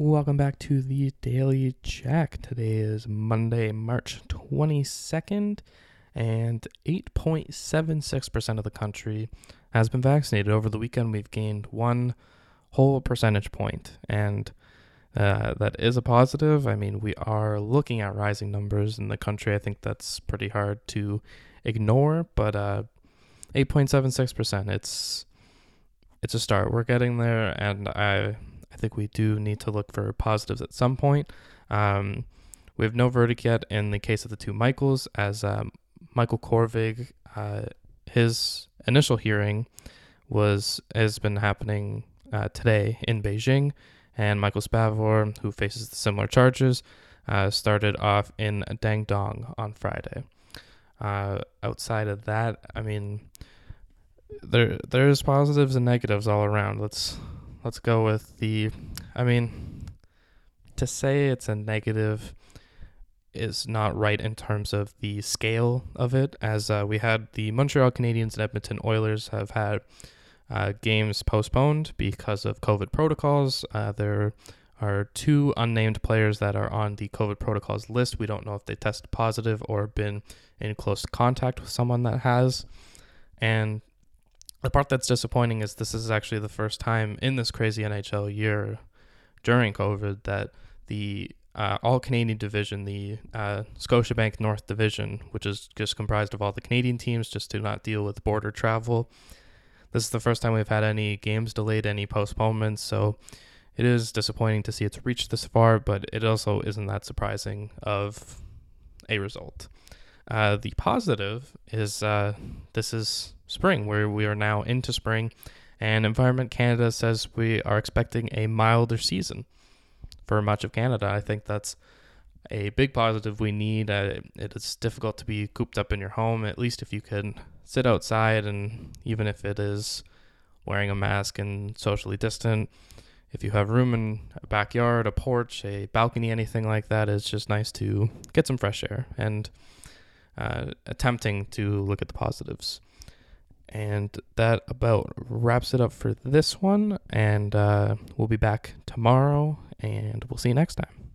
Welcome back to the Daily Jack. Today is Monday, March 22nd, and 8.76% of the country has been vaccinated. Over the weekend, we've gained one whole percentage point, and uh, that is a positive. I mean, we are looking at rising numbers in the country. I think that's pretty hard to ignore, but uh, 8.76%, it's it's a start. We're getting there, and I I think we do need to look for positives at some point. Um, we have no verdict yet in the case of the two Michaels, as um, Michael Kovrig, uh, his initial hearing was has been happening uh, today in Beijing, and Michael Spavor, who faces similar charges, uh, started off in Dandong on Friday. Uh, outside of that, I mean, there there's positives and negatives all around. Let's let's go with the I mean to say it's a negative is not right in terms of the scale of it as uh, we had the Montreal Canadiens and Edmonton Oilers have had uh, games postponed because of COVID protocols. Uh, there are two unnamed players that are on the COVID protocols list. We don't know if they tested positive or been in close contact with someone that has. And the part that's disappointing is this is actually the first time in this crazy NHL year during COVID that the uh, all Canadian division, the uh, Scotiabank North Division, which is just comprised of all the Canadian teams, just to not deal with border travel. This is the first time we've had any games delayed, any postponements. So it is disappointing to see it's reached this far, but it also isn't that surprising of a result. Uh, the positive is uh, this is spring, where we are now into spring, and Environment Canada says we are expecting a milder season for much of Canada. I think that's a big positive we need. Uh, it is difficult to be cooped up in your home, at least if you can sit outside, and even if it is wearing a mask and socially distant. If you have room in a backyard, a porch, a balcony, anything like that, it's just nice to get some fresh air and uh, attempting to look at the positives. And that about wraps it up for this one. And uh, we'll be back tomorrow, and we'll see you next time.